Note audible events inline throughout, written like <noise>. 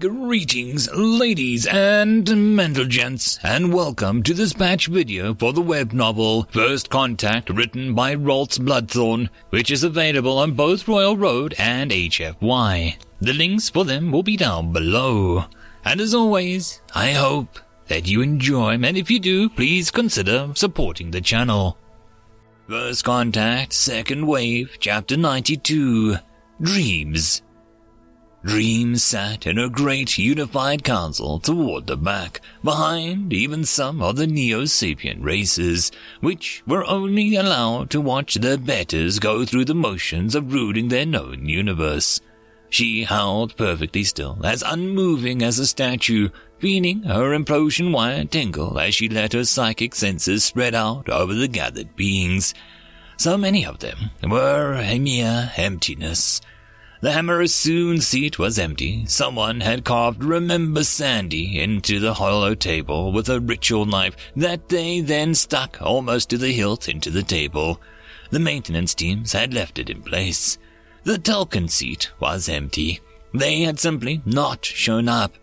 Greetings, ladies and mental gents, and welcome to this patch video for the web novel First Contact, written by Ralts Bloodthorne, which is available on both Royal Road and HFY. The links for them will be down below. And as always, I hope that you enjoy, and if you do, please consider supporting the channel. First Contact, Second Wave, Chapter 92 Dreams. Dream sat in a great unified council toward the back, behind even some of the Neo-Sapien races, which were only allowed to watch their betters go through the motions of ruling their known universe. She held perfectly still, as unmoving as a statue, feeling her implosion wire tingle as she let her psychic senses spread out over the gathered beings. So many of them were a mere emptiness. The Hammer-Soon seat was empty. Someone had carved Remember Sandy into the hollow table with a ritual knife that they then stuck almost to the hilt into the table. The maintenance teams had left it in place. The Tulkun seat was empty. They had simply not shown up.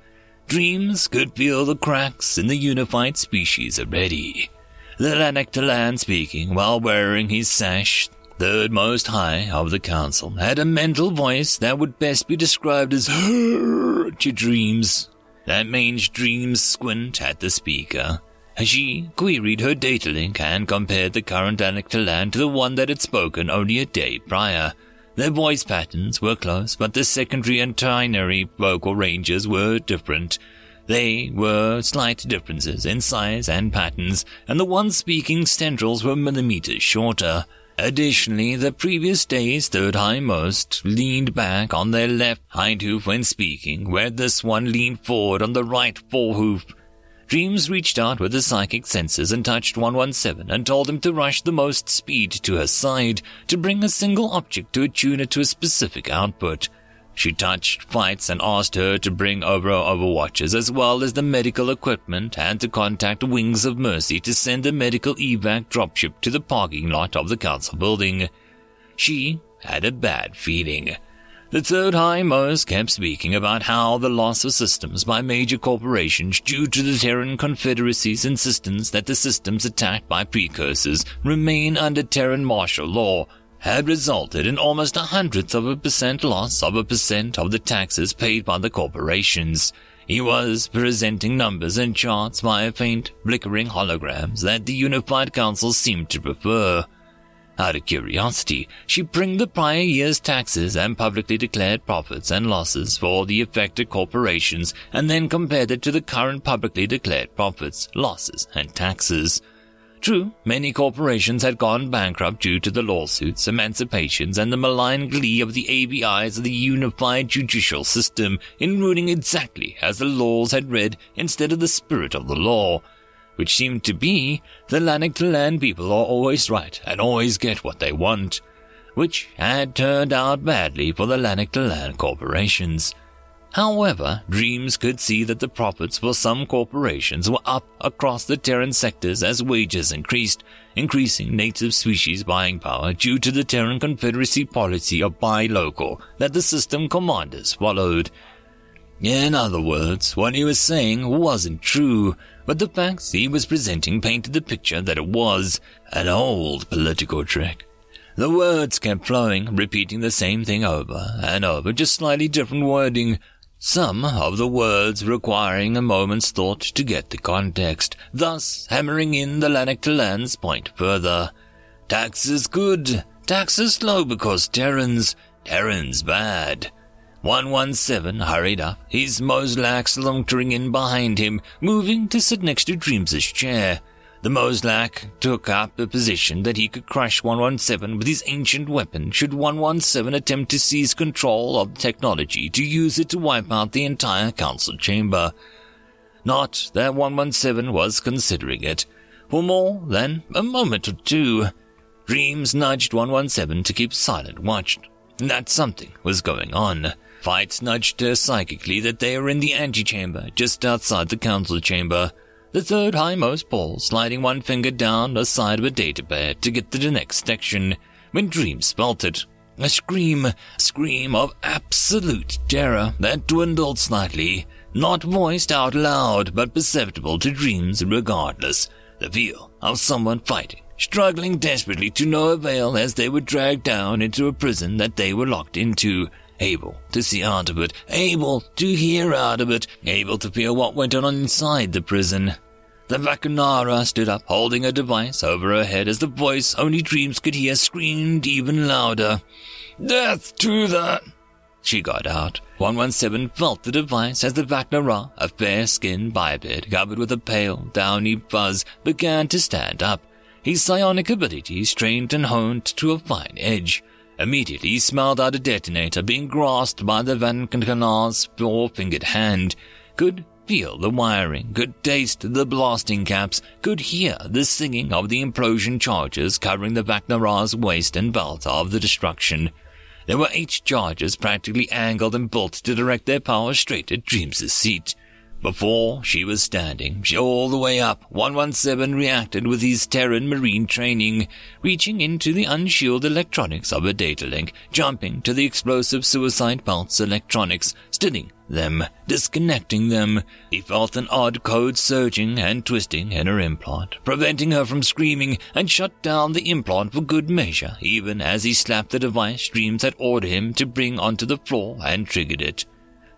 Dreams could feel the cracks in the unified species already. The Lanaktalan speaking while wearing his sash third most high of the council, had a mental voice that would best be described as <gasps> to dreams. That means dreams squint at the speaker. She queried her data link and compared the current Lanaktalan to the one that had spoken only a day prior. Their voice patterns were close, but the secondary and ternary vocal ranges were different. They were slight differences in size and patterns, and the one speaking tendrils were millimeters shorter. Additionally, the previous day's third hindmost leaned back on their left hind hoof when speaking, where this one leaned forward on the right forehoof. Dreams reached out with the psychic senses and touched 117 and told him to rush the most speed to her side to bring a single object to attune it to a specific output. She touched Fights and asked her to bring over overwatches as well as the medical equipment and to contact Wings of Mercy to send a medical evac dropship to the parking lot of the council building. She had a bad feeling. The third high hindmost kept speaking about how the loss of systems by major corporations due to the Terran Confederacy's insistence that the systems attacked by precursors remain under Terran martial law had resulted in almost a hundredth of a percent loss of a percent of the taxes paid by the corporations. He was presenting numbers and charts via faint, flickering holograms that the Unified Council seemed to prefer. Out of curiosity, she bring the prior year's taxes and publicly declared profits and losses for the affected corporations and then compared it to the current publicly declared profits, losses, and taxes. True, many corporations had gone bankrupt due to the lawsuits, emancipations, and the malign glee of the ABIs of the unified judicial system in ruling exactly as the laws had read instead of the spirit of the law, which seemed to be the Lanaktalan people are always right and always get what they want, which had turned out badly for the Lanaktalan corporations. However, Dreams could see that the profits for some corporations were up across the Terran sectors as wages increased, increasing native species buying power due to the Terran Confederacy policy of buy local that the system commanders followed. In other words, what he was saying wasn't true, but the facts he was presenting painted the picture that it was an old political trick. The words kept flowing, repeating the same thing over and over, just slightly different wording, some of the words requiring a moment's thought to get the context, thus hammering in the Lanaktalan's point further. Tax is good, tax is slow because Terrans, Terrans bad. 117 hurried up, his Mozlak sluntering in behind him, moving to sit next to Dreams' chair. The Mozlak took up a position that he could crush 117 with his ancient weapon should 117 attempt to seize control of the technology to use it to wipe out the entire council chamber. Not that 117 was considering it. For more than a moment or two, Dreams nudged 117 to keep silent watch. That something was going on. Fights nudged her psychically that they were in the antechamber just outside the council chamber the third highmost pole, sliding one finger down the side of a data databed to get to the next section when Dream spelt it. A scream, scream of absolute terror that dwindled slightly, not voiced out loud, but perceptible to dreams regardless. The feel of someone fighting, struggling desperately to no avail as they were dragged down into a prison that they were locked into able to see out of it, able to hear out of it, able to feel what went on inside the prison. The Vacnara stood up, holding a device over her head as the voice only dreams could hear screamed even louder. Death to the... She got out. 117 felt the device as the Vacnara, a fair-skinned biped covered with a pale, downy fuzz, began to stand up. His psionic abilities trained and honed to a fine edge. Immediately he smelled out a detonator being grasped by the Vacnara's four-fingered hand. Could feel the wiring, could taste the blasting caps, could hear the singing of the implosion charges covering the Vacnara's waist and belt of the destruction. There were eight charges practically angled and built to direct their power straight at Dreams' seat. Before she was standing, she all the way up, 117 reacted with his Terran marine training, reaching into the unshielded electronics of a data link, jumping to the explosive suicide pulse electronics, stilling them, disconnecting them. He felt an odd code surging and twisting in her implant, preventing her from screaming, and shut down the implant for good measure, even as he slapped the device Dreams had ordered him to bring onto the floor and triggered it.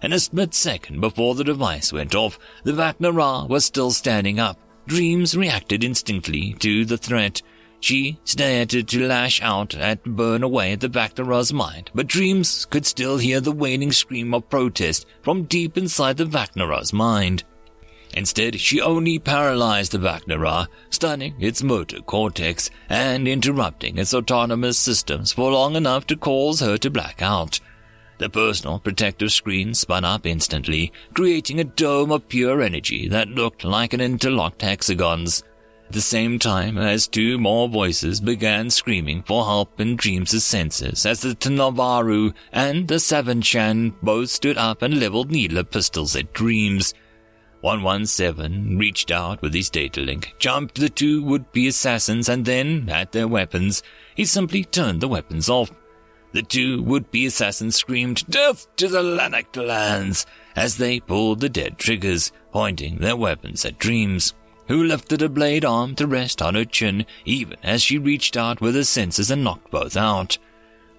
In a split second before the device went off, the Vacnara was still standing up. Dreams reacted instinctively to the threat. She started to lash out and burn away the Vacnara's mind, but Dreams could still hear the wailing scream of protest from deep inside the Vacnara's mind. Instead, she only paralyzed the Vacnara, stunning its motor cortex and interrupting its autonomous systems for long enough to cause her to black out. The personal protective screen spun up instantly, creating a dome of pure energy that looked like an interlocked hexagons. At the same time as two more voices began screaming for help in Dreams' senses as the Tanavaru and the Savanchan both stood up and leveled needler pistols at Dreams. 117 reached out with his data link, jumped the two would-be assassins and then, at their weapons, he simply turned the weapons off. The two would-be assassins screamed, Death to the Lanaktalans, as they pulled the dead triggers, pointing their weapons at Dreams, who lifted a blade arm to rest on her chin, even as she reached out with her senses and knocked both out.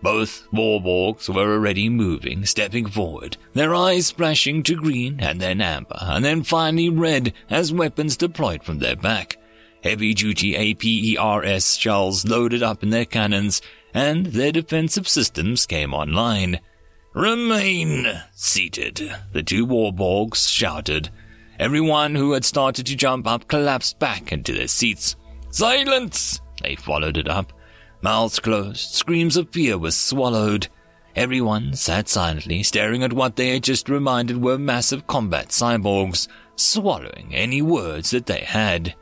Both warborgs were already moving, stepping forward, their eyes splashing to green and then amber, and then finally red as weapons deployed from their back. Heavy-duty APERS shells loaded up in their cannons, and their defensive systems came online. Remain seated, the two warborgs shouted. Everyone who had started to jump up collapsed back into their seats. Silence! They followed it up. Mouths closed, screams of fear were swallowed. Everyone sat silently, staring at what they had just reminded were massive combat cyborgs, swallowing any words that they had.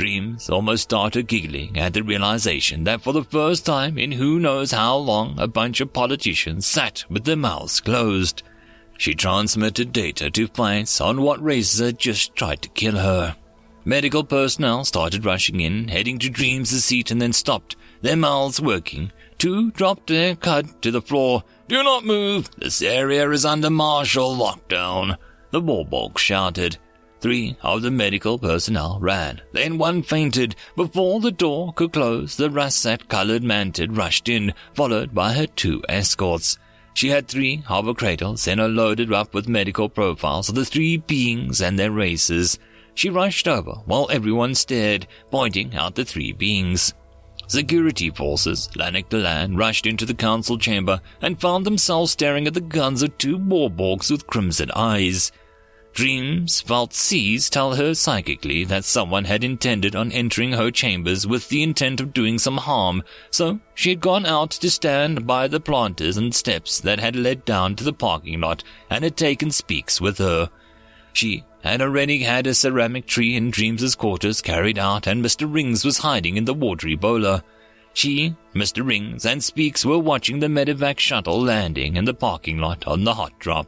Dreams almost started giggling at the realization that for the first time in who knows how long a bunch of politicians sat with their mouths closed. She transmitted data to fights on what races had just tried to kill her. Medical personnel started rushing in, heading to Dreams' seat and then stopped, their mouths working. Two dropped their cud to the floor. Do not move! This area is under martial lockdown. The Warborg shouted. Three of the medical personnel ran. Then one fainted. Before the door could close, the russet-colored mantid rushed in, followed by her two escorts. She had three hover cradles and her loaded up with medical profiles of the three beings and their races. She rushed over while everyone stared, pointing out the three beings. Security forces, Lanaktalan, rushed into the council chamber and found themselves staring at the guns of two warborgs with crimson eyes. Dreams C's tell her psychically that someone had intended on entering her chambers with the intent of doing some harm, so she had gone out to stand by the planters and steps that had led down to the parking lot and had taken speaks with her. She had already had a ceramic tree in Dreams's quarters carried out and Mr. Rings was hiding in the watery bowler. She, Mr. Rings, and Speaks were watching the medevac shuttle landing in the parking lot on the hot drop.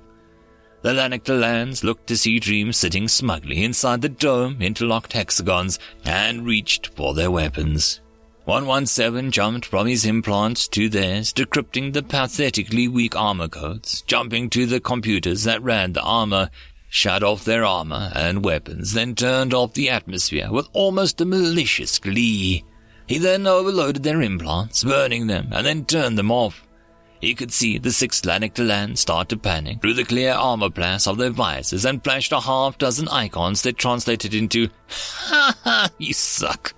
The Lanaktalans looked to see Dream sitting smugly inside the dome interlocked hexagons and reached for their weapons. 117 jumped from his implants to theirs, decrypting the pathetically weak armor codes, jumping to the computers that ran the armor, shut off their armor and weapons, then turned off the atmosphere with almost a malicious glee. He then overloaded their implants, burning them, and then turned them off. He could see the six Lanaktalans start to panic through the clear armor glass of their visors and flashed a half dozen icons that translated into, Ha ha, you suck.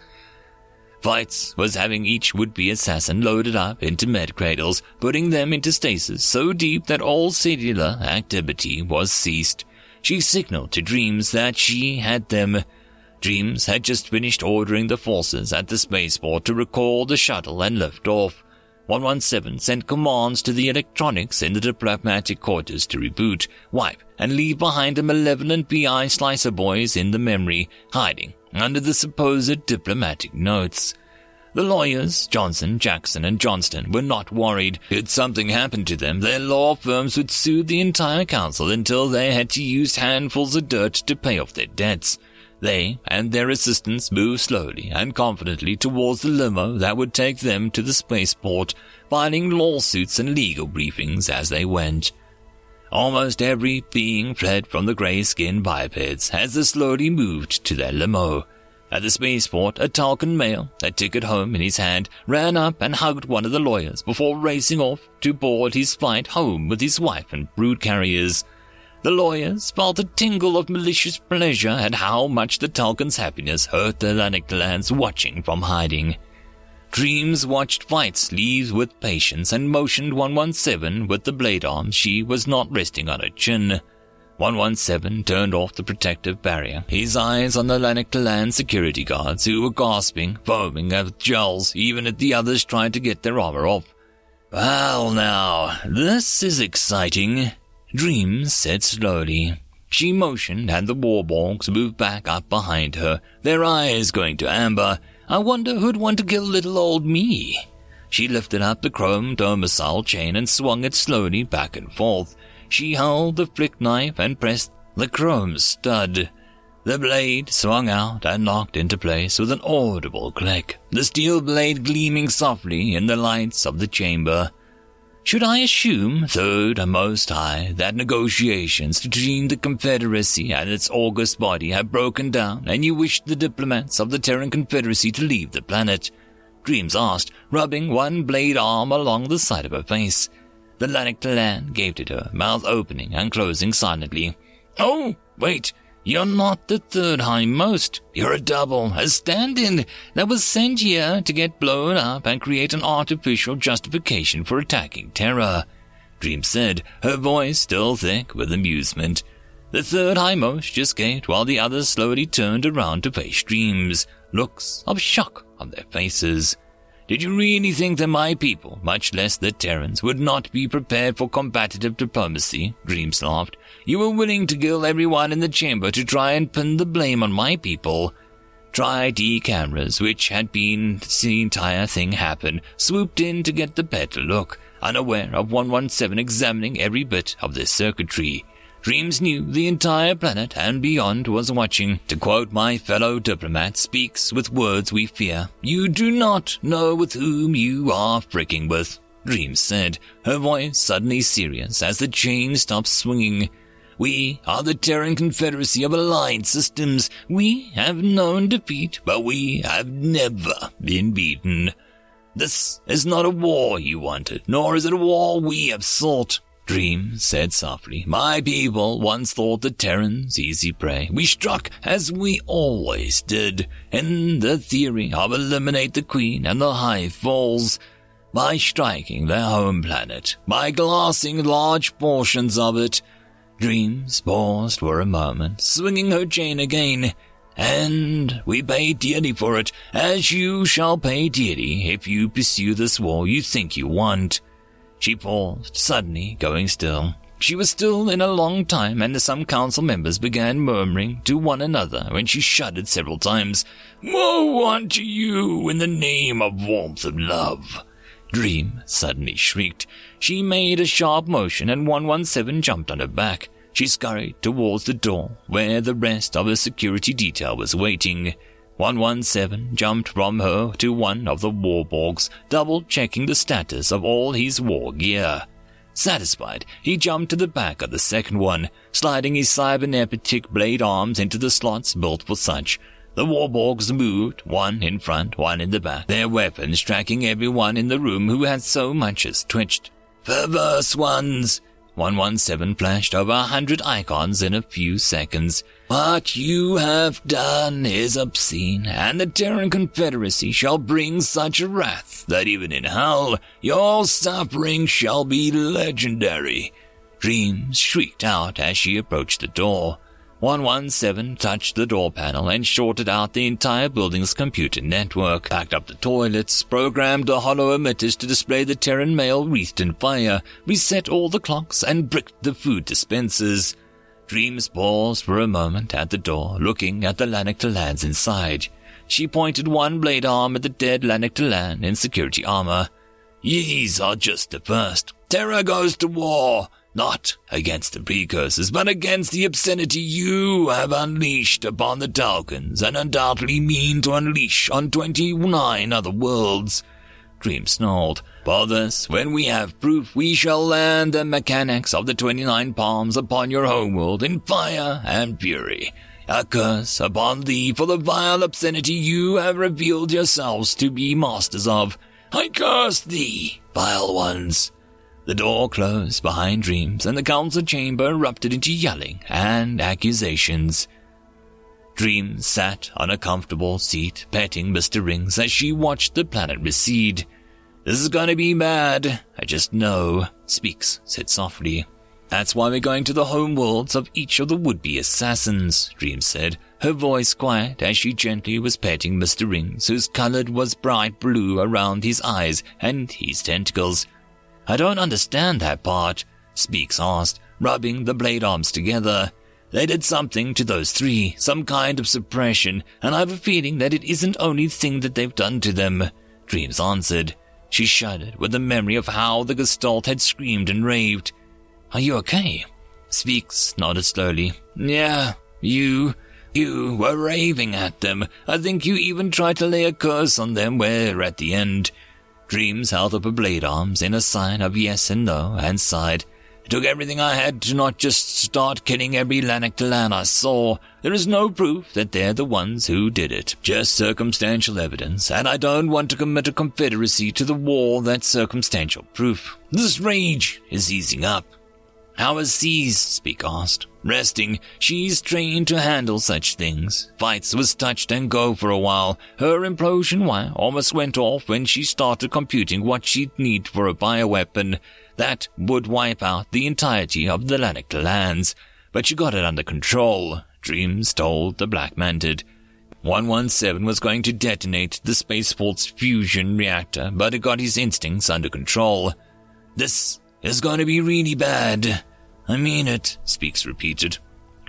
Fights was having each would-be assassin loaded up into med cradles, putting them into stasis so deep that all cellular activity was ceased. She signaled to Dreams that she had them. Dreams had just finished ordering the forces at the spaceport to recall the shuttle and lift off. 117 sent commands to the electronics in the diplomatic quarters to reboot, wipe, and leave behind the malevolent BI slicer boys in the memory, hiding under the supposed diplomatic notes. The lawyers, Johnson, Jackson, and Johnston, were not worried. If something happened to them, their law firms would sue the entire council until they had to use handfuls of dirt to pay off their debts. They and their assistants moved slowly and confidently towards the limo that would take them to the spaceport, filing lawsuits and legal briefings as they went. Almost every being fled from the gray-skinned bipeds as they slowly moved to their limo. At the spaceport, a Talcan male, a ticket home in his hand, ran up and hugged one of the lawyers before racing off to board his flight home with his wife and brood carriers. The lawyers felt a tingle of malicious pleasure at how much the Talcan's happiness hurt the Lanaktalans watching from hiding. Dreams watched Fights leave with patience and motioned 117 with the blade arm she was not resting on her chin. 117 turned off the protective barrier, his eyes on the Lanaktalan security guards who were gasping, foaming at gels, even as the others tried to get their armor off. Well now, this is exciting, Dreams said slowly. She motioned and the warborgs moved back up behind her, their eyes going to amber, I wonder who'd want to kill little old me. She lifted up the chrome domicile chain and swung it slowly back and forth. She held the flick knife and pressed the chrome stud. The blade swung out and locked into place with an audible click, the steel blade gleaming softly in the lights of the chamber. Should I assume, third and most high, that negotiations between the Confederacy and its august body have broken down and you wish the diplomats of the Terran Confederacy to leave the planet? Dreams asked, rubbing one blade arm along the side of her face. The Lanaktalan gave it her, mouth opening and closing silently. Oh, wait, you're not the third hindmost. You're a double, a stand-in that was sent here to get blown up and create an artificial justification for attacking Terra. Dream said, her voice still thick with amusement. The third hindmost just gaped while the others slowly turned around to face Dreams, looks of shock on their faces. Did you really think that my people, much less the Terrans, would not be prepared for combative diplomacy? Dreams laughed. You were willing to kill everyone in the chamber to try and pin the blame on my people. Tri-D cameras, which had been the entire thing happen, swooped in to get the better look, unaware of 117 examining every bit of their circuitry. Dreams knew the entire planet and beyond was watching. To quote my fellow diplomat, speaks with words we fear. You do not know with whom you are fricking with. Dreams said, her voice suddenly serious as the chain stopped swinging. We are the Terran Confederacy of Allied Systems. We have known defeat, but we have never been beaten. This is not a war you wanted, nor is it a war we have sought. Dream said softly, My people once thought the Terrans easy prey. We struck, as we always did, in the theory of eliminate the Queen and the High Falls by striking their home planet, by glassing large portions of it. Dreams paused for a moment, swinging her chain again. And we pay dearly for it, as you shall pay dearly if you pursue this war you think you want. She paused, suddenly going still. She was still in a long time, and some council members began murmuring to one another when she shuddered several times. Woe unto you in the name of warmth of love! Dream suddenly shrieked. She made a sharp motion, and 117 jumped on her back. She scurried towards the door, where the rest of her security detail was waiting. 117 jumped from her to one of the warborgs, double checking the status of all his war gear. Satisfied, he jumped to the back of the second one, sliding his cybernetic blade arms into the slots built for such. The warborgs moved, one in front, one in the back, their weapons tracking everyone in the room who had so much as twitched. Perverse ones! 117 flashed over a hundred icons in a few seconds. What you have done is obscene, and the Terran Confederacy shall bring such wrath that even in hell your suffering shall be legendary. Dreams shrieked out as she approached the door. 117 touched the door panel and shorted out the entire building's computer network, packed up the toilets, programmed the hollow emitters to display the Terran mail wreathed in fire, reset all the clocks, and bricked the food dispensers. Dreams paused for a moment at the door, looking at the Lanaktalans inside. She pointed one blade arm at the dead Lanaktalan in security armor. These are just the first. Terra goes to war not against the precursors, but against the obscenity you have unleashed upon the Talcans and undoubtedly mean to unleash on 29 other worlds. Dream snarled. This, when we have proof, we shall land the mechanics of the 29 palms upon your homeworld in fire and fury. A curse upon thee for the vile obscenity you have revealed yourselves to be masters of. I curse thee, vile ones. The door closed behind Dreams, and the council chamber erupted into yelling and accusations. Dreams sat on a comfortable seat, petting Mr. Rings as she watched the planet recede. This is gonna be bad, I just know, Speaks said softly. That's why we're going to the home worlds of each of the would-be assassins, Dreams said, her voice quiet as she gently was petting Mr. Rings, whose color was bright blue around his eyes and his tentacles. I don't understand that part, Speaks asked, rubbing the blade arms together. They did something to those three, some kind of suppression, and I have a feeling that it isn't only thing that they've done to them. Dreams answered. She shuddered with the memory of how the Gestalt had screamed and raved. Are you okay? Speaks nodded slowly. Yeah, you, you were raving at them. I think you even tried to lay a curse on them where, at the end, Dreams held up her blade arms in a sign of yes and no and sighed. Took everything I had to not just start killing every Lanaktalan I saw. There is no proof that they're the ones who did it. Just circumstantial evidence, and I don't want to commit a confederacy to the war that's circumstantial proof. This rage is easing up. How is C's? Speak asked. Resting, she's trained to handle such things. Fights was touched and go for a while. Her implosion wire almost went off when she started computing what she'd need for a bioweapon that would wipe out the entirety of the Lanaktalans, But she got it under control, Dreams told the Black Mantid. 117 was going to detonate the spaceport's fusion reactor, but it got his instincts under control. This is going to be really bad. I mean it, Speaks repeated.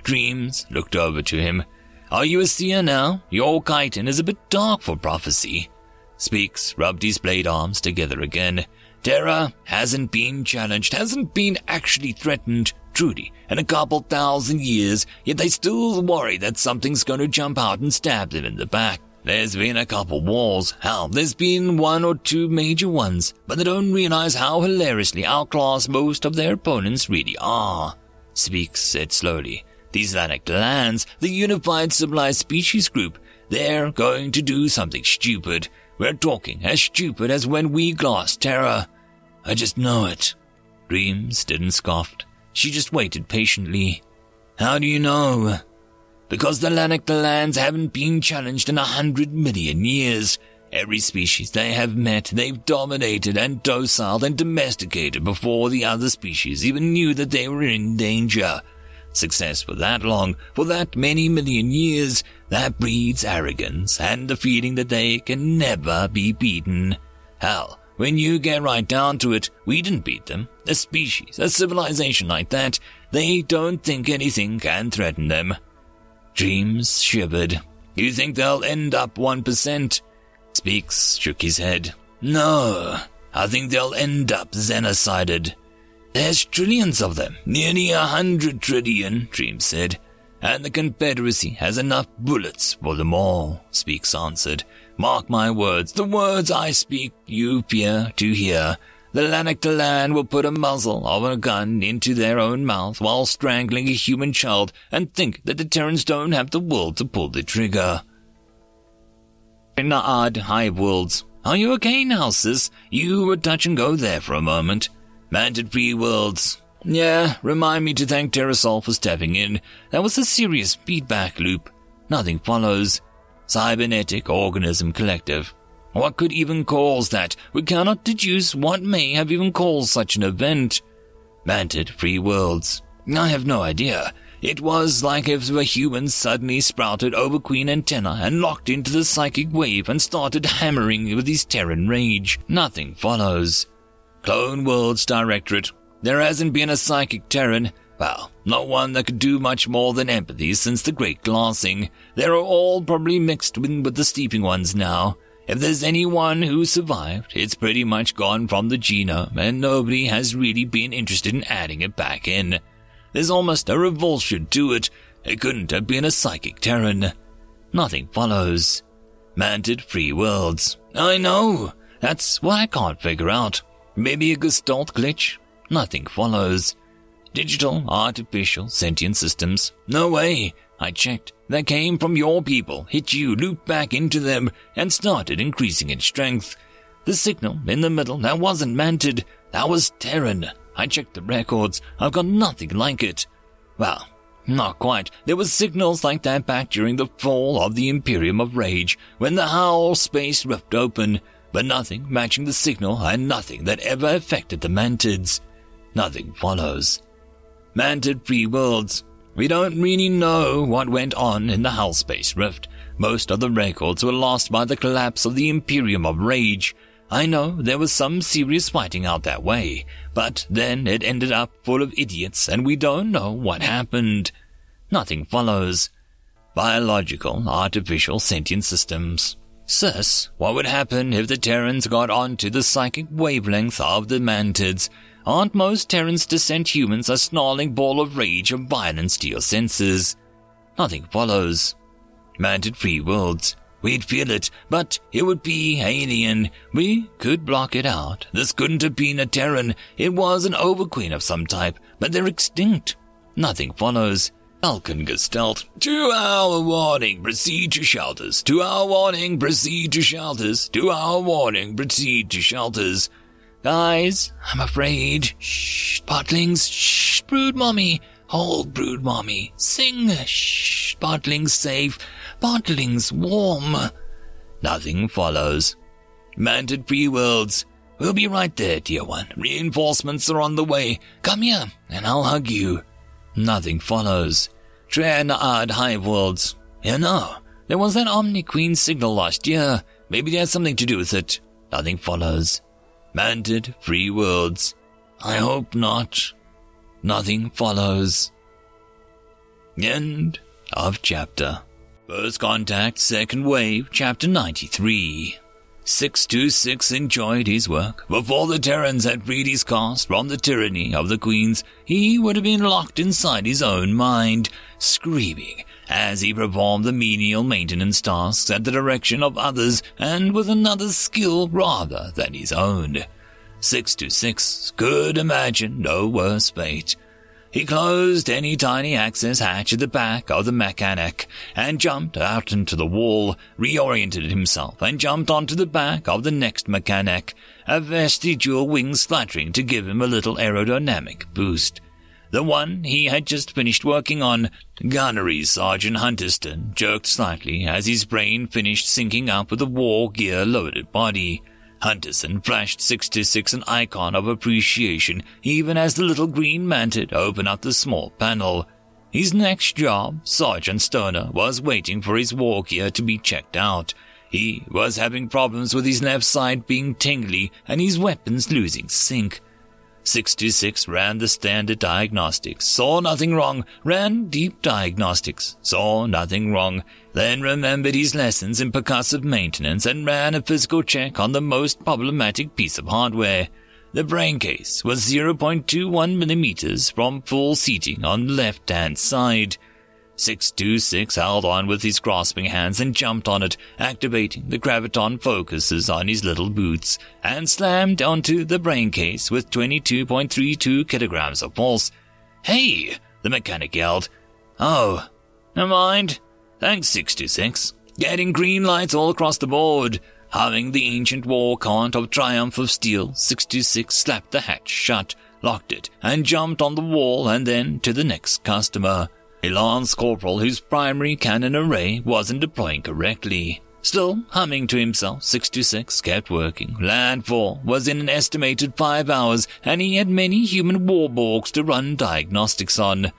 Dreams looked over to him. Are you a seer now? Your chitin is a bit dark for prophecy. Speaks rubbed his blade arms together again. Terra hasn't been challenged, hasn't been actually threatened, truly, in a couple thousand years, yet they still worry that something's going to jump out and stab them in the back. There's been a couple wars. Hell, there's been one or two major ones, but they don't realize how hilariously outclassed most of their opponents really are. Speaks said slowly. These Lanaktalans, the unified civilized species group, they're going to do something stupid. We're talking as stupid as when we glassed Terra. I just know it. Dreams didn't scoff. She just waited patiently. How do you know? because the Lanaktalans haven't been challenged in a hundred million years. Every species they have met, they've dominated and dociled and domesticated before the other species even knew that they were in danger. Success for that long, for that many million years, that breeds arrogance and the feeling that they can never be beaten. Hell, when you get right down to it, we didn't beat them. A species, a civilization like that, they don't think anything can threaten them. Dreams shivered. You think they'll end up 1%? Speaks shook his head. No, I think they'll end up xenocided. There's trillions of them, nearly a hundred trillion, Dream said. and the Confederacy has enough bullets for them all, Speaks answered. Mark my words, the words I speak you fear to hear. The Lanaktalan will put a muzzle of a gun into their own mouth while strangling a human child and think that the Terrans don't have the will to pull the trigger. Naad Hive Worlds. Are you okay now, sis? You were touch and go there for a moment. Mantid Free Worlds. Yeah, remind me to thank Terrasol for stepping in. That was a serious feedback loop. Nothing follows. Cybernetic Organism Collective. What could even cause that? We cannot deduce what may have even caused such an event. Mantid Free Worlds. I have no idea. It was like if the humans suddenly sprouted over Queen Antenna and locked into the psychic wave and started hammering with his Terran rage. Nothing follows. Clone Worlds Directorate. There hasn't been a psychic Terran. Well, not one that could do much more than empathy since the Great Glassing. They're all probably mixed in with the steeping ones now. If there's anyone who survived, it's pretty much gone from the genome, and nobody has really been interested in adding it back in. There's almost a revulsion to it. It couldn't have been a psychic Terran. Nothing follows. Mantid free worlds. I know. That's what I can't figure out. Maybe a gestalt glitch. Nothing follows. Digital, artificial, sentient systems. No way. I checked. That came from your people, hit you, looped back into them, and started increasing in strength. The signal in the middle, that wasn't Mantid. That was Terran. I checked the records. I've got nothing like it. Well, not quite. There were signals like that back during the fall of the Imperium of Rage, when the Hellspace ripped open, but nothing matching the signal and nothing that ever affected the Mantids. Nothing follows. Mantid free worlds. We don't really know what went on in the Hellspace rift. Most of the records were lost by the collapse of the Imperium of Rage, I know there was some serious fighting out that way, but then it ended up full of idiots and we don't know what happened. Nothing follows. Biological, artificial, sentient systems. Sis, what would happen if the Terrans got onto the psychic wavelength of the Mantids? Aren't most Terrans descent humans a snarling ball of rage and violence to your senses? Nothing follows. Mantid free worlds. We'd feel it, but it would be alien. We could block it out. This couldn't have been a Terran. It was an overqueen of some type, but they're extinct. Nothing follows. Alkengestalt. To our warning, proceed to shelters. To our warning, proceed to shelters. To our warning, proceed to shelters. Guys, I'm afraid. Shh, potlings. Shh, brood mommy. Hold, brood mommy. Sing. Shh, potlings safe. Bottling's warm. Nothing follows. Mantid free worlds. We'll be right there, dear one. Reinforcements are on the way. Come here, and I'll hug you. Nothing follows. Treana'ad Hive Worlds. You know, there was that Omni Queen signal last year. Maybe there's something to do with it. Nothing follows. Mantid free worlds. I hope not. Nothing follows. End of chapter. First Contact, Second Wave, Chapter 93. 626 enjoyed his work. Before the Terrans had freed his caste from the tyranny of the Queens, he would have been locked inside his own mind, screaming as he performed the menial maintenance tasks at the direction of others and with another skill rather than his own. 626 could imagine no worse fate. He closed any tiny access hatch at the back of the mechanic and jumped out into the wall, reoriented himself, and jumped onto the back of the next mechanic, a vestigial wing fluttering to give him a little aerodynamic boost. The one he had just finished working on, Gunnery Sergeant Hunterston, jerked slightly as his brain finished syncing up with the war gear loaded body. Hunterson flashed 66 an icon of appreciation even as the little green mantid opened up the small panel. His next job, Sergeant Stoner, was waiting for his war gear to be checked out. He was having problems with his left side being tingly and his weapons losing sync. 626 ran the standard diagnostics, saw nothing wrong, ran deep diagnostics, saw nothing wrong, then remembered his lessons in percussive maintenance and ran a physical check on the most problematic piece of hardware. The brain case was 0.21 millimeters from full seating on the left-hand side. 626 held on with his grasping hands and jumped on it, activating the graviton focuses on his little boots, and slammed onto the brain case with 22.32 kilograms of pulse. Hey! The mechanic yelled. Oh, never mind. Thanks, 626. Getting green lights all across the board. Having the ancient war cant of triumph of steel, 626 slapped the hatch shut, locked it, and jumped on the wall and then to the next customer. A lance corporal whose primary cannon array wasn't deploying correctly. Still, humming to himself, 626 kept working. Landfall was in an estimated five hours, and he had many human warborgs to run diagnostics on.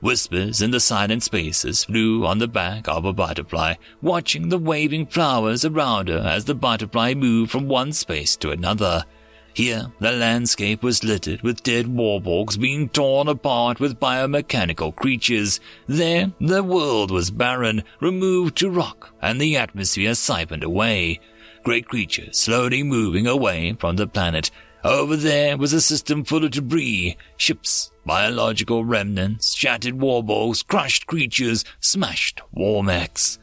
Whispers in the silent spaces flew on the back of a butterfly, watching the waving flowers around her as the butterfly moved from one space to another. Here, the landscape was littered with dead warborgs being torn apart with biomechanical creatures. There, the world was barren, removed to rock, and the atmosphere siphoned away. Great creatures slowly moving away from the planet. Over there was a system full of debris, ships, biological remnants, shattered warborgs, crushed creatures, smashed war mechs.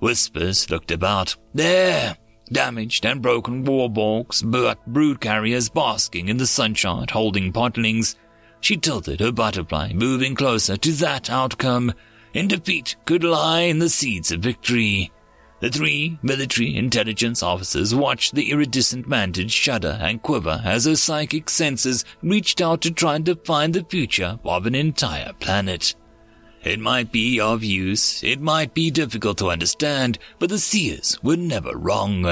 Whispers looked about. There! Damaged and broken warborgs, but brood carriers basking in the sunshine holding podlings. She tilted her butterfly, moving closer to that outcome. In defeat could lie in the seeds of victory. The three military intelligence officers watched the iridescent mantis shudder and quiver as her psychic senses reached out to try and define the future of an entire planet. It might be of use, it might be difficult to understand, but the seers were never wrong.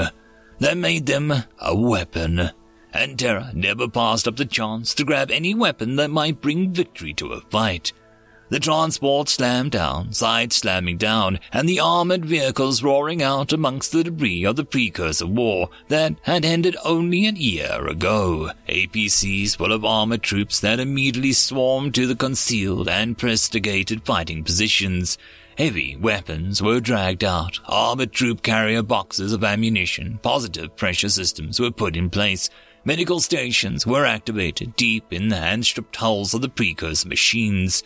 That made them a weapon. And Terra never passed up the chance to grab any weapon that might bring victory to a fight. The transport slammed down, sides slamming down, and the armored vehicles roaring out amongst the debris of the precursor war that had ended only a year ago. APCs full of armored troops that immediately swarmed to the concealed and prestigated fighting positions. Heavy weapons were dragged out, armored troop carrier boxes of ammunition, positive pressure systems were put in place, medical stations were activated deep in the hand-stripped hulls of the precursor machines.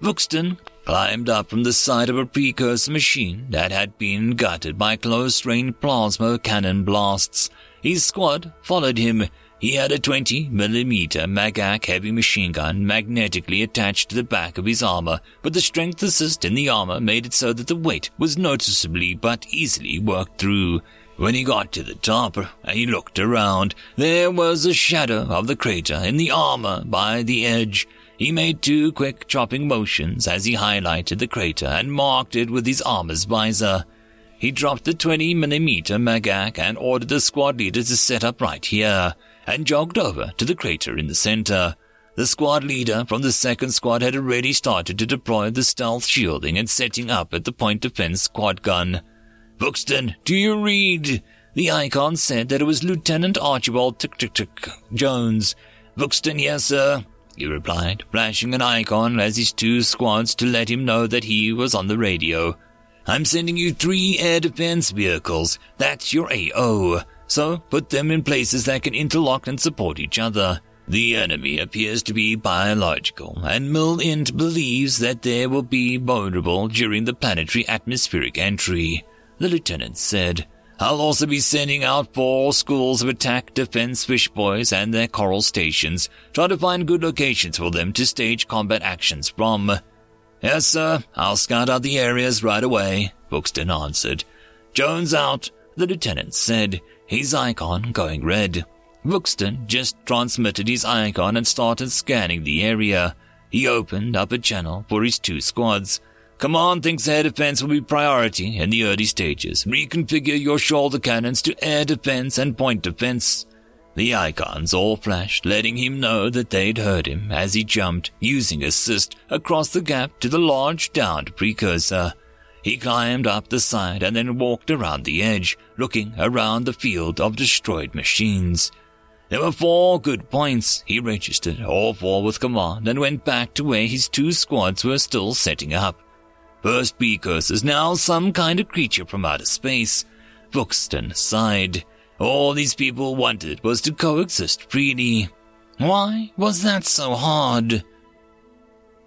Buxton climbed up from the side of a precursor machine that had been gutted by close-range plasma cannon blasts. His squad followed him. He had a 20mm Magak heavy machine gun magnetically attached to the back of his armor, but the strength assist in the armor made it so that the weight was noticeably but easily worked through. When he got to the top, and he looked around. There was a shadow of the crater in the armor by the edge. He made two quick chopping motions as he highlighted the crater and marked it with his armor's visor. He dropped the 20 millimeter Magak and ordered the squad leader to set up right here, and jogged over to the crater in the center. The squad leader from the second squad had already started to deploy the stealth shielding and setting up at the point defense squad gun. Buxton, do you read? The icon said that it was Lieutenant Archibald Tick Tick Tick Jones. Buxton, yes, sir he replied, flashing an icon as his two squads to let him know that he was on the radio. I'm sending you three air defense vehicles. That's your AO. So put them in places that can interlock and support each other. The enemy appears to be biological, and Mill-Int believes that they will be vulnerable during the planetary atmospheric entry, the lieutenant said. I'll also be sending out four schools of attack defense fish boys and their coral stations. Try to find good locations for them to stage combat actions from. Yes, sir. I'll scout out the areas right away, Buxton answered. Jones out, the lieutenant said, his icon going red. Buxton just transmitted his icon and started scanning the area. He opened up a channel for his two squads. Command thinks air defense will be priority in the early stages. Reconfigure your shoulder cannons to air defense and point defense. The icons all flashed, letting him know that they'd heard him as he jumped, using assist, across the gap to the large downed precursor. He climbed up the side and then walked around the edge, looking around the field of destroyed machines. There were four good points. He registered all four with command and went back to where his two squads were still setting up. First precursors, now some kind of creature from outer space. Buxton sighed. All these people wanted was to coexist freely. Why was that so hard?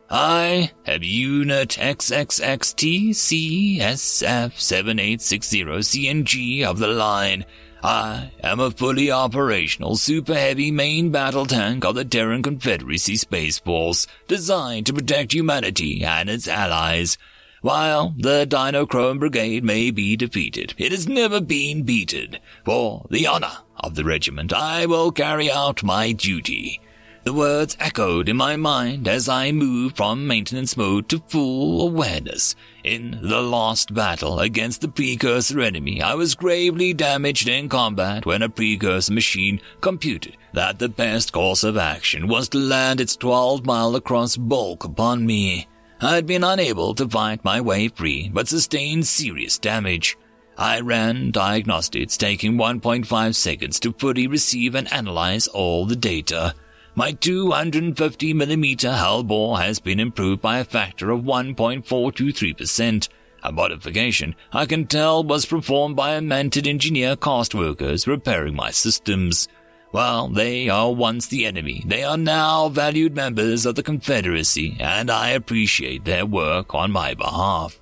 I have Unit XXXTCSF7860CNG of the line. I am a fully operational super heavy main battle tank of the Terran Confederacy Space Force, designed to protect humanity and its allies. While the Dinochrome Brigade may be defeated, it has never been beaten. For the honor of the regiment, I will carry out my duty. The words echoed in my mind as I moved from maintenance mode to full awareness. In the lost battle against the precursor enemy, I was gravely damaged in combat when a precursor machine computed that the best course of action was to land its 12 mile across bulk upon me. I had been unable to fight my way free, but sustained serious damage. I ran diagnostics, taking 1.5 seconds to fully receive and analyze all the data. My 250 millimeter Hellbore has been improved by a factor of 1.423%. A modification I can tell was performed by a Mantid engineer cast workers repairing my systems. While they are once the enemy, they are now valued members of the Confederacy, and I appreciate their work on my behalf.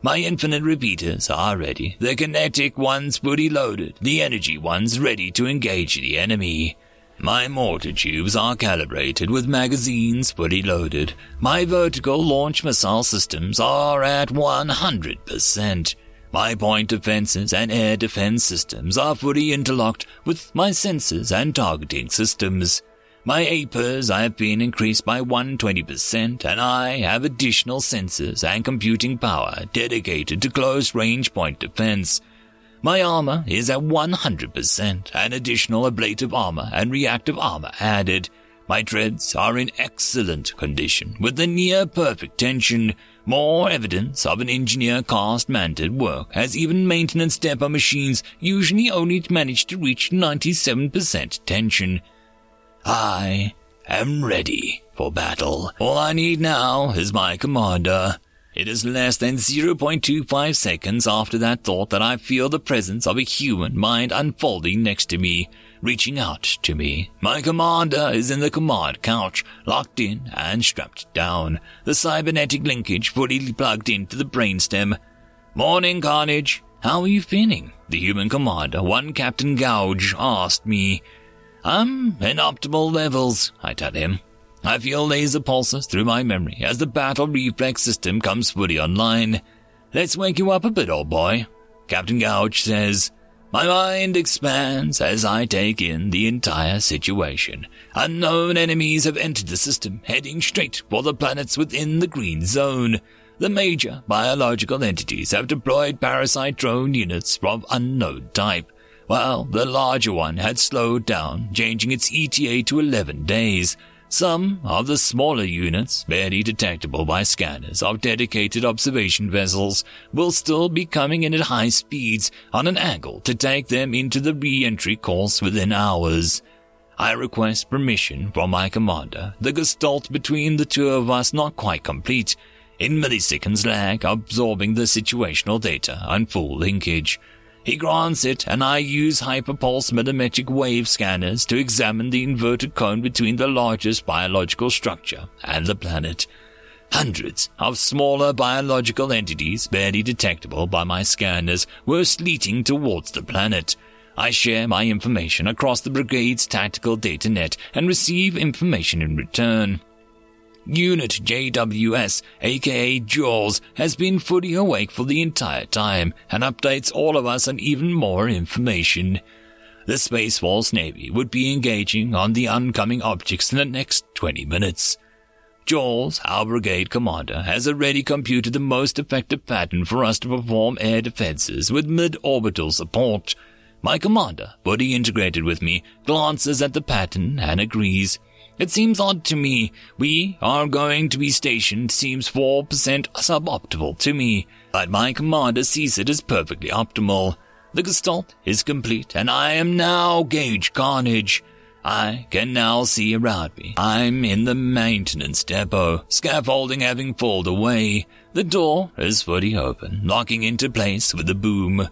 My infinite repeaters are ready, the kinetic ones fully loaded, the energy ones ready to engage the enemy. My mortar tubes are calibrated with magazines fully loaded. My vertical launch missile systems are at 100%. My point defenses and air defense systems are fully interlocked with my sensors and targeting systems. My APERS have been increased by 120% and I have additional sensors and computing power dedicated to close range point defense. My armor is at 100% and additional ablative armor and reactive armor added. My treads are in excellent condition with a near perfect tension more evidence of an engineer cast Mantid work, as even maintenance depot machines usually only manage to reach 97% tension. I am ready for battle. All I need now is my commander. It is less than 0.25 seconds after that thought that I feel the presence of a human mind unfolding next to me reaching out to me. My commander is in the command couch, locked in and strapped down, the cybernetic linkage fully plugged into the brainstem. Morning, Carnage. How are you feeling? The human commander, one Captain Gouge, asked me. I'm in optimal levels, I tell him. I feel laser pulses through my memory as the battle reflex system comes fully online. Let's wake you up a bit, old boy. Captain Gouge says, my mind expands as I take in the entire situation. Unknown enemies have entered the system, heading straight for the planets within the green zone. The major biological entities have deployed parasite drone units of unknown type, while the larger one had slowed down, changing its ETA to 11 days. Some of the smaller units, barely detectable by scanners of dedicated observation vessels, will still be coming in at high speeds on an angle to take them into the re-entry course within hours. I request permission from my commander, the gestalt between the two of us not quite complete, in milliseconds lag absorbing the situational data and full linkage. He grants it, and I use hyperpulse millimetric wave scanners to examine the inverted cone between the largest biological structure and the planet. Hundreds of smaller biological entities, barely detectable by my scanners, were sleeting towards the planet. I share my information across the brigade's tactical data net and receive information in return. Unit JWS, aka Jaws, has been fully awake for the entire time and updates all of us on even more information. The Space Force Navy would be engaging on the oncoming objects in the next 20 minutes. Jaws, our brigade commander, has already computed the most effective pattern for us to perform air defenses with mid-orbital support. My commander, fully integrated with me, glances at the pattern and agrees. It seems odd to me. We are going to be stationed seems 4% suboptimal to me, but my commander sees it as perfectly optimal. The gestalt is complete, and I am now Gage Carnage. I can now see around me. I'm in the maintenance depot, scaffolding having fallen away. The door is fully open, locking into place with a boom.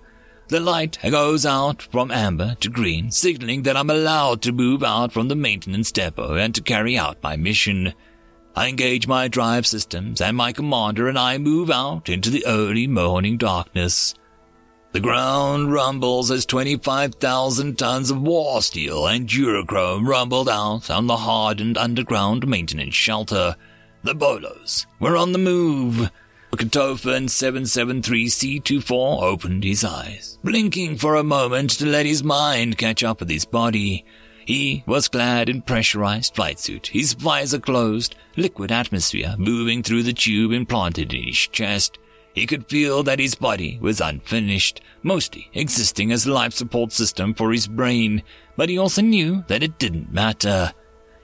The light goes out from amber to green, signaling that I'm allowed to move out from the maintenance depot and to carry out my mission. I engage my drive systems, and my commander and I move out into the early morning darkness. The ground rumbles as 25,000 tons of war steel and durachrome rumbled out on the hardened underground maintenance shelter. The Bolos were on the move. Katofan 773C24 opened his eyes, blinking for a moment to let his mind catch up with his body. He was clad in pressurized flight suit, his visor closed, liquid atmosphere moving through the tube implanted in his chest. He could feel that his body was unfinished, mostly existing as a life support system for his brain, but he also knew that it didn't matter.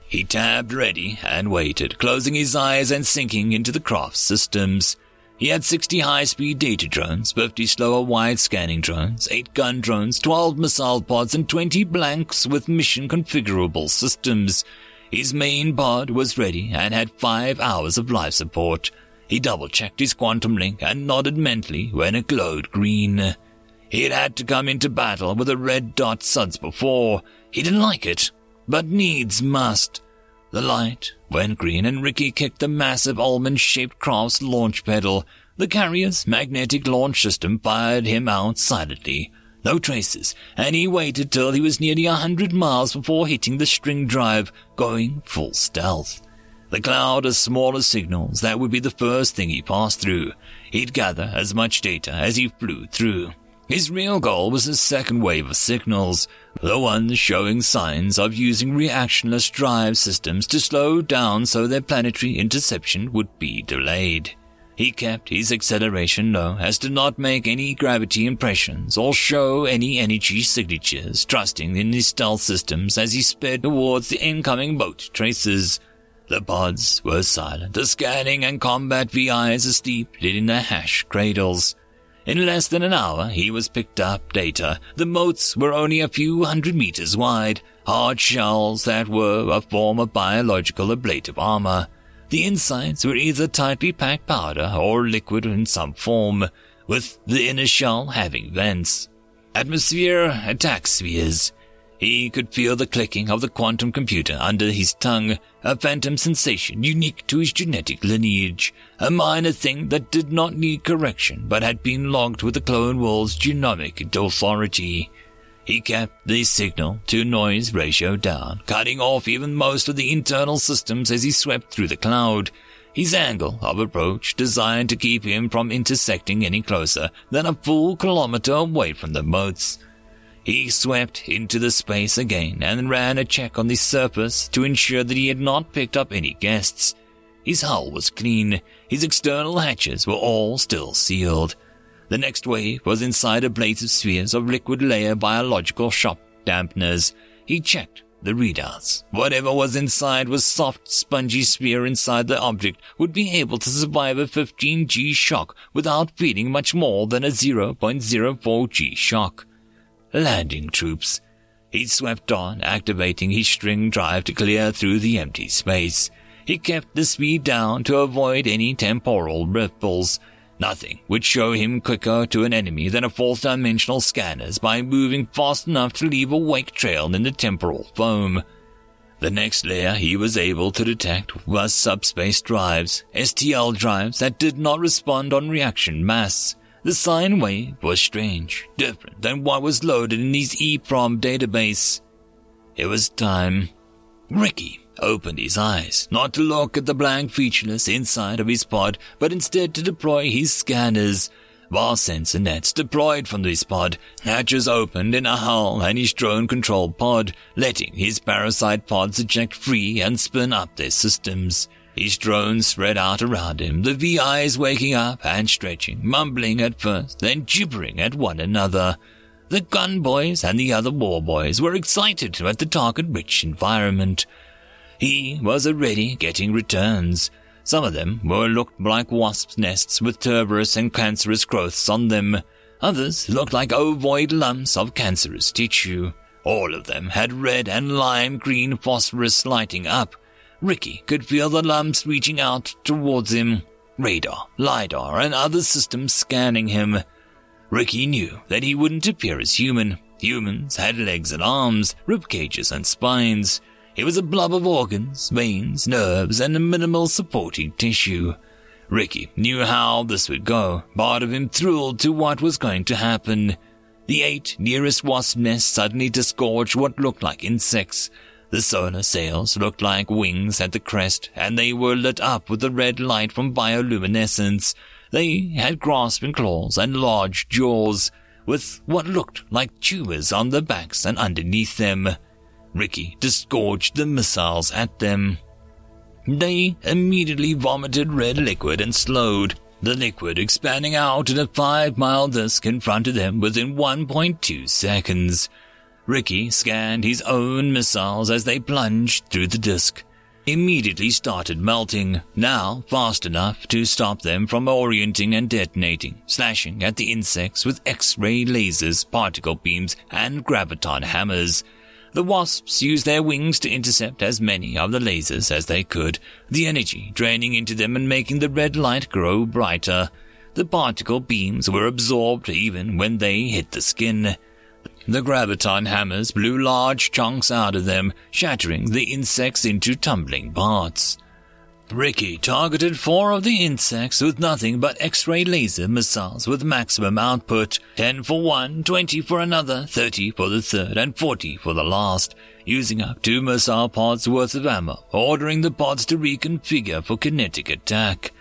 He tabbed ready and waited, closing his eyes and sinking into the craft's systems. He had 60 high-speed data drones, 50 slower wide scanning drones, 8 gun drones, 12 missile pods, and 20 blanks with mission configurable systems. His main pod was ready and had 5 hours of life support. He double-checked his quantum link and nodded mentally when it glowed green. He had had to come into battle with a red dot suds before. He didn't like it, but needs must. The light went green and Ricky kicked the massive almond-shaped craft's launch pedal. The carrier's magnetic launch system fired him out silently. No traces, and he waited till he was nearly a hundred miles before hitting the string drive, going full stealth. The cloud of smaller signals, that would be the first thing he passed through. He'd gather as much data as he flew through. His real goal was the second wave of signals, the ones showing signs of using reactionless drive systems to slow down so their planetary interception would be delayed. He kept his acceleration low as to not make any gravity impressions or show any energy signatures, trusting in his stealth systems as he sped towards the incoming boat traces. The pods were silent, the scanning and combat VIs asleep in their hash cradles. In less than an hour, he was picked up data. The motes were only a few hundred meters wide, hard shells that were a form of biological ablative armor. The insides were either tightly packed powder or liquid in some form, with the inner shell having vents. Atmosphere attack spheres. He could feel the clicking of the quantum computer under his tongue, a phantom sensation unique to his genetic lineage, a minor thing that did not need correction but had been logged with the Clone Wars genomic authority. He kept the signal to noise ratio down, cutting off even most of the internal systems as he swept through the cloud. His angle of approach designed to keep him from intersecting any closer than a full kilometer away from the motes. He swept into the space again and ran a check on the surface to ensure that he had not picked up any guests. His hull was clean. His external hatches were all still sealed. The next wave was inside a blaze of spheres of liquid layer biological shock dampeners. He checked the readouts. Whatever was inside was soft, spongy sphere inside the object would be able to survive a 15G shock without feeling much more than a 0.04G shock landing troops. He swept on, activating his string drive to clear through the empty space. He kept the speed down to avoid any temporal ripples. Nothing would show him quicker to an enemy than a fourth dimensional scanners by moving fast enough to leave a wake trail in the temporal foam. The next layer he was able to detect was subspace drives, STL drives that did not respond on reaction mass. The sine wave was strange, different than what was loaded in his EEPROM database. It was time. Ricky opened his eyes, not to look at the blank featureless inside of his pod, but instead to deploy his scanners. While sensor nets deployed from his pod, hatches opened in a hull and his drone-controlled pod, letting his parasite pods eject free and spin up their systems. His drones spread out around him, the VIs waking up and stretching, mumbling at first, then gibbering at one another. The gun boys and the other war boys were excited at the target-rich environment. He was already getting returns. Some of them were looked like wasps' nests with tuberous and cancerous growths on them. Others looked like ovoid lumps of cancerous tissue. All of them had red and lime green phosphorus lighting up. Ricky could feel the lumps reaching out towards him, radar, lidar, and other systems scanning him. Ricky knew that he wouldn't appear as human. Humans had legs and arms, rib cages and spines. He was a blob of organs, veins, nerves, and a minimal supporting tissue. Ricky knew how this would go. Part of him thrilled to what was going to happen. The eight nearest wasp nests suddenly disgorged what looked like insects. The solar sails looked like wings at the crest, and they were lit up with the red light from bioluminescence. They had grasping claws and large jaws, with what looked like tubers on their backs and underneath them. Ricky disgorged the missiles at them. They immediately vomited red liquid and slowed. The liquid expanding out in a five mile disk in front of them within 1.2 seconds. Ricky scanned his own missiles as they plunged through the disk. Immediately started melting, now fast enough to stop them from orienting and detonating, slashing at the insects with X-ray lasers, particle beams, and graviton hammers. The wasps used their wings to intercept as many of the lasers as they could, the energy draining into them and making the red light grow brighter. The particle beams were absorbed even when they hit the skin. The graviton hammers blew large chunks out of them, shattering the insects into tumbling parts. Ricky targeted four of the insects with nothing but X-ray laser missiles with maximum output, 10 for one, 20 for another, 30 for the third, and 40 for the last, using up two missile pods worth of ammo, ordering the pods to reconfigure for kinetic attack.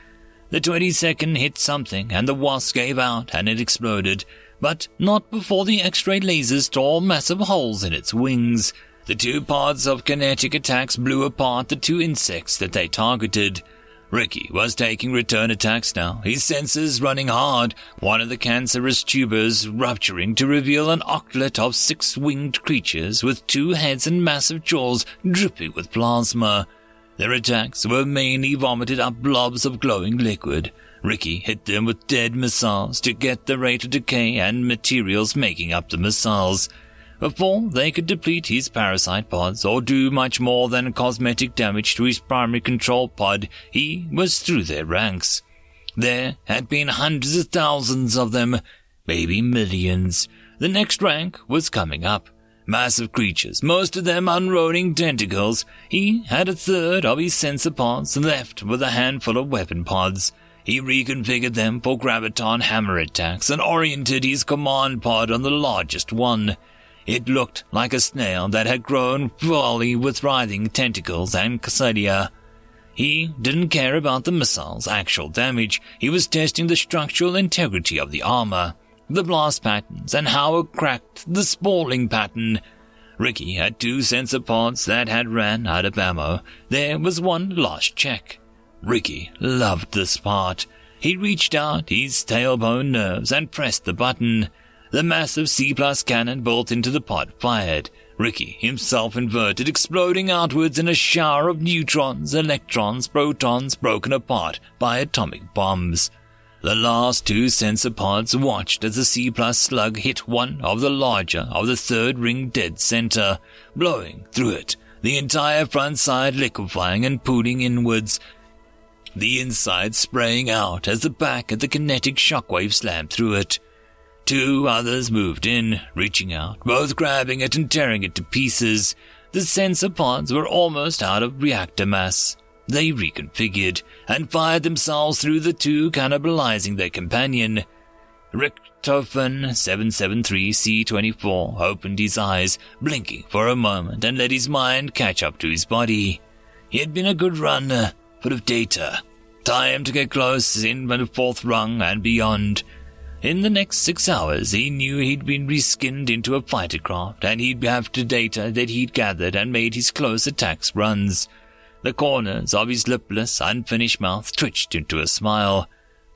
The 20 second hit something and the wasp gave out and it exploded, but not before the X-ray lasers tore massive holes in its wings. The two pods of kinetic attacks blew apart the two insects that they targeted. Ricky was taking return attacks now, his senses running hard, one of the cancerous tubers rupturing to reveal an octlet of six-winged creatures with two heads and massive jaws dripping with plasma. Their attacks were mainly vomited up blobs of glowing liquid. Ricky hit them with dead missiles to get the rate of decay and materials making up the missiles before they could deplete his parasite pods or do much more than cosmetic damage to his primary control pod, he was through their ranks. There had been hundreds of thousands of them, maybe millions. The next rank was coming up. Massive creatures, most of them unrolling tentacles. He had a third of his sensor pods left with a handful of weapon pods. He reconfigured them for graviton hammer attacks and oriented his command pod on the largest one. It looked like a snail that had grown fully with writhing tentacles and cydia. He didn't care about the missile's actual damage. He was testing the structural integrity of the armor, the blast patterns, and how it cracked the spalling pattern. Ricky had two sensor pods that had ran out of ammo. There was one last check. Ricky loved this part. He reached out his tailbone nerves and pressed the button. The massive C-plus cannon bolt into the pod fired. Ricky himself inverted, exploding outwards in a shower of neutrons, electrons, protons broken apart by atomic bombs. The last two sensor pods watched as the C-plus slug hit one of the larger of the third ring dead center, blowing through it, the entire front side liquefying and pooling inwards, the inside spraying out as the back of the kinetic shockwave slammed through it. Two others moved in, reaching out, both grabbing it and tearing it to pieces. The sensor pods were almost out of reactor mass. They reconfigured and fired themselves through the two, cannibalizing their companion. Richtofen 773C24 opened his eyes, blinking for a moment, and let his mind catch up to his body. He had been a good runner, full of data. Time to get close in the fourth rung and beyond. In the next six hours, he knew he'd been reskinned into a fighter craft, and he'd have the data that he'd gathered and made his close attacks runs. The corners of his lipless, unfinished mouth twitched into a smile.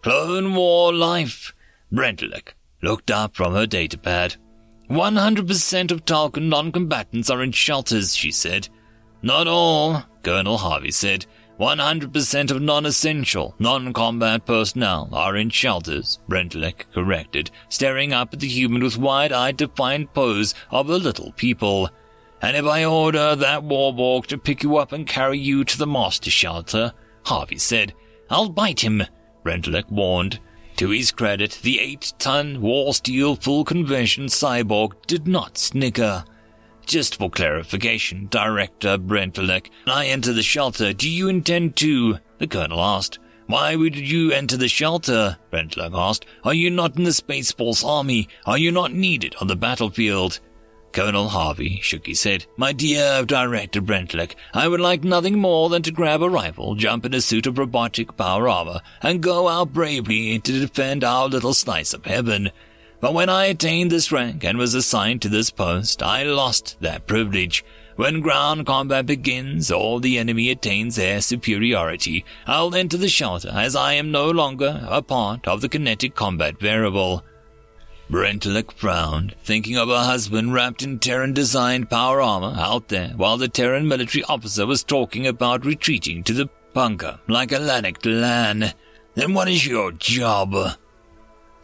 Clone War life. Brentlick looked up from her datapad. 100% of Telkan non-combatants are in shelters, she said. Not all, Colonel Harvey said. 100% of non-essential, non-combat personnel are in shelters, Brentlick corrected, staring up at the human with wide-eyed defiant pose of a little people. And if I order that warborg to pick you up and carry you to the master shelter, Harvey said, I'll bite him, Brentlick warned. To his credit, the eight-ton war steel full conversion cyborg did not snicker. Just for clarification, Director when I enter the shelter, do you intend to? The Colonel asked. Why would you enter the shelter? Brentlick asked. Are you not in the Space Force Army? Are you not needed on the battlefield? Colonel Harvey shook his head. My dear Director Brentlick, I would like nothing more than to grab a rifle, jump in a suit of robotic power armor, and go out bravely to defend our little slice of heaven. But when I attained this rank and was assigned to this post, I lost that privilege. When ground combat begins or the enemy attains air superiority, I'll enter the shelter as I am no longer a part of the kinetic combat variable. Brentlick frowned, thinking of her husband wrapped in Terran-designed power armor out there while the Terran military officer was talking about retreating to the bunker like a Lanaktalan. Then what is your job?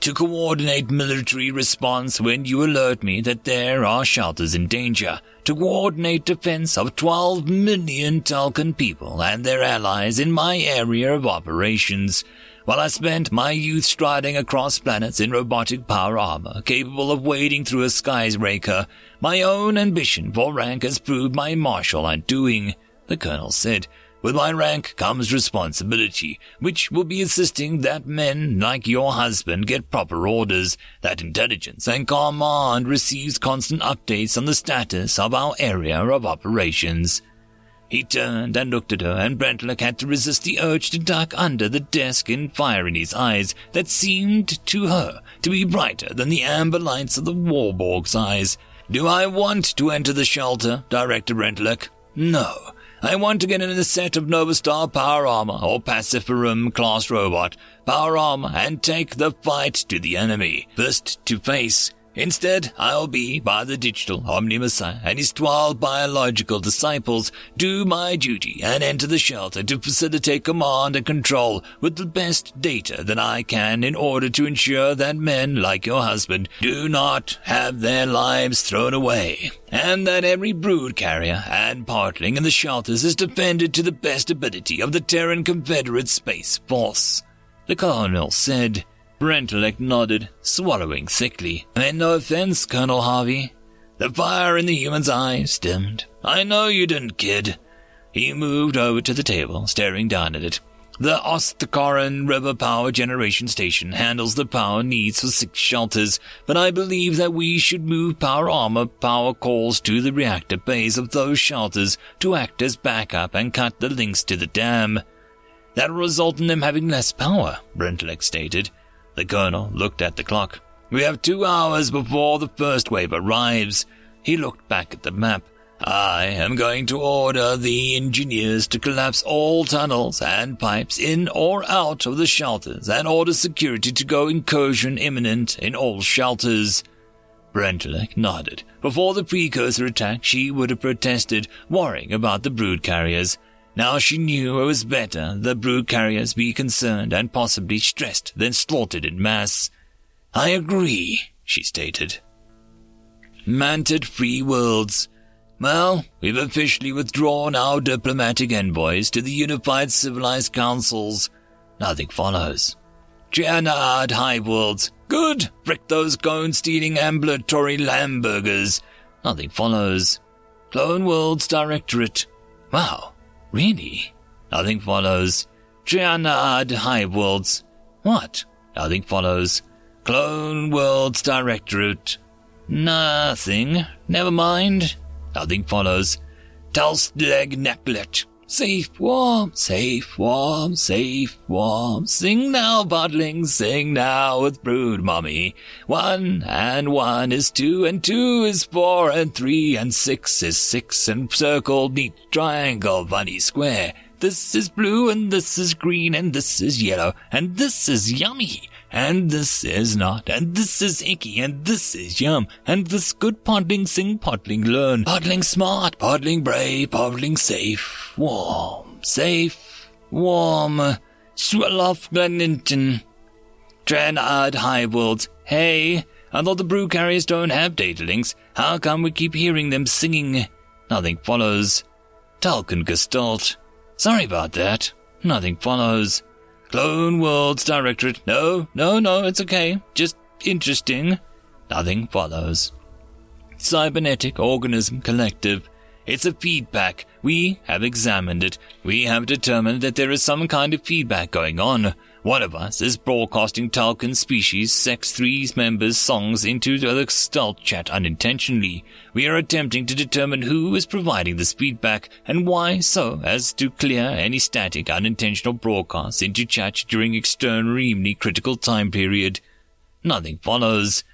To coordinate military response when you alert me that there are shelters in danger. To coordinate defense of 12 million Telkan people and their allies in my area of operations while I spent my youth striding across planets in robotic power armor, capable of wading through a skyscraper, my own ambition for rank has proved my martial undoing, the colonel said. With my rank comes responsibility, which will be assisting that men like your husband get proper orders, that intelligence and command receives constant updates on the status of our area of operations. He turned and looked at her, and Brentlick had to resist the urge to duck under the desk and fire in his eyes that seemed to her to be brighter than the amber lights of the Warborg's eyes. Do I want to enter the shelter, Director Brentlick? No. I want to get in a set of Novastar power armor or Paciferum class robot. Power armor and take the fight to the enemy, first to face Instead, I'll be, by the digital Omni-Messiah and his twelve biological disciples, do my duty and enter the shelter to facilitate command and control with the best data that I can in order to ensure that men like your husband do not have their lives thrown away, and that every brood carrier and partling in the shelters is defended to the best ability of the Terran Confederate Space Force. The Colonel said, Brentlick nodded, swallowing thickly. And no offense, Colonel Harvey. The fire in the human's eyes dimmed. I know you didn't, kid. He moved over to the table, staring down at it. The Ostakaran River Power Generation Station handles the power needs for six shelters, but I believe that we should move power armor power cores to the reactor bays of those shelters to act as backup and cut the links to the dam. That'll result in them having less power, Brentlick stated. The colonel looked at the clock. We have two hours before the first wave arrives. He looked back at the map. I am going to order the engineers to collapse all tunnels and pipes in or out of the shelters and order security to go incursion imminent in all shelters. Brentlick nodded. Before the precursor attack, she would have protested, worrying about the brood carriers. Now she knew it was better the brood carriers be concerned and possibly stressed than slaughtered in mass. I agree, she stated. Mantid free worlds. Well, we've officially withdrawn our diplomatic envoys to the Unified Civilized Councils. Nothing follows. Treana'ad Hive Worlds. Good. Frick those cone-stealing ambulatory Lamburgers. Nothing follows. Clone Worlds Directorate. Wow. Really? Nothing follows. Treana'ad Hive Worlds. What? Nothing follows. Clone Worlds Directorate. Nothing. Never mind. Nothing follows. Tulstleg Necklet. Safe, warm, safe, warm, safe, warm. Sing now, bodling, sing now with brood mommy. One and one is two, and two is four, and three and six is six, and circle, neat triangle, funny square. This is blue, and this is green, and this is yellow, and this is yummy and this is not, and this is icky, and this is yum, and this good podling sing, podling learn, podling smart, podling brave, podling safe, warm, safe, warm, swell off Gleninton, Treana'ad Hive Worlds, hey, I thought the brew carriers don't have data links, how come we keep hearing them singing? Nothing follows. Telkan Gestalt. Sorry about that. Nothing follows. Clone Worlds Directorate. No, no, no, it's okay. Just interesting. Nothing follows. cybernetic organism collective. It's a feedback. We have examined it. We have determined that there is some kind of feedback going on. One of us is broadcasting Telkan species Sex 3's members' songs into the stealth chat unintentionally. We are attempting to determine who is providing this feedback and why so as to clear any static unintentional broadcasts into chat during extremely critical time period. Nothing follows.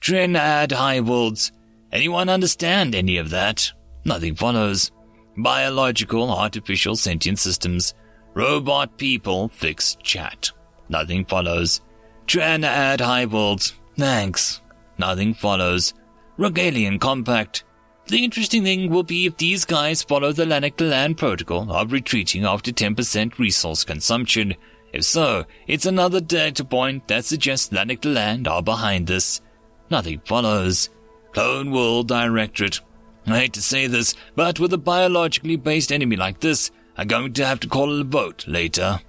Treana'ad Hive Worlds. Anyone understand any of that? Nothing follows. Biological, artificial, sentient systems. Robot people fix chat. Nothing follows. Treana'ad Hive Worlds. Thanks. Nothing follows. Rigellian Compact. The interesting thing will be if these guys follow the Lanaktalan protocol of retreating after 10% resource consumption. If so, it's another data point that suggests Lanaktalan are behind this. Nothing follows. Clone World Directorate. I hate to say this, but with a biologically based enemy like this, I'm going to have to call a vote later.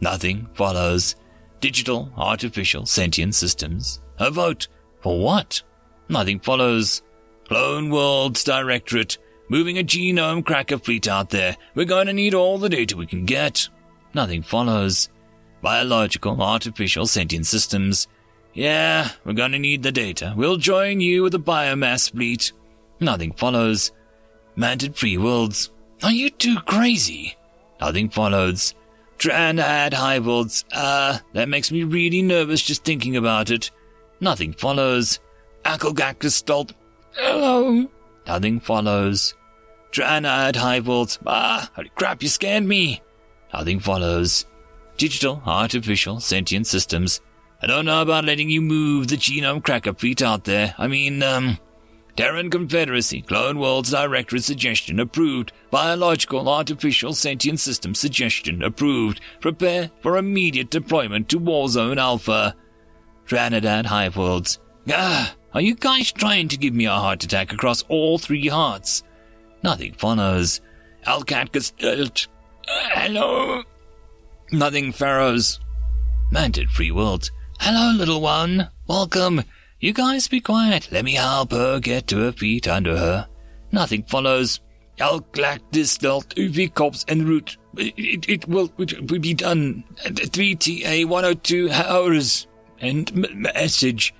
Nothing follows. Digital, artificial, sentient systems. A vote. For what? Nothing follows. Clone Worlds Directorate. Moving a genome cracker fleet out there. We're going to need all the data we can get. Nothing follows. Biological, artificial, sentient systems. Yeah, we're going to need the data. We'll join you with a biomass fleet. Nothing follows. Mantid free worlds. Are you too crazy? Nothing follows. Treana'ad Hive Worlds. Ah, uh, that makes me really nervous just thinking about it. Nothing follows. Akelgactostalt. Hello. Nothing follows. Treana'ad Hive Worlds. Ah, holy crap, you scared me. Nothing follows. Digital, artificial, sentient systems. I don't know about letting you move the genome cracker fleet out there. I mean, um, Terran Confederacy, Clone Worlds Directorate suggestion approved. Biological Artificial Sentient System suggestion approved. Prepare for immediate deployment to Warzone Alpha. Treana'ad Hive Worlds. Ah, are you guys trying to give me a heart attack across all three hearts? Nothing follows. Alcat Gestalt. Uh, hello? Nothing Pharaohs. Mantid Free Worlds. Hello, little one. Welcome. You guys be quiet. Let me help her get to her feet under her. Nothing follows. I'll clack this delt UV corpse en route. It, it, will, it will be done. 3TA 102 hours. End message.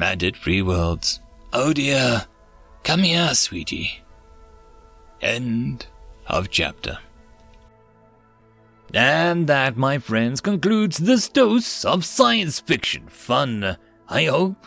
Mantid free worlds. Oh dear. Come here, sweetie. End of chapter. And that, my friends, concludes this dose of science fiction fun. I hope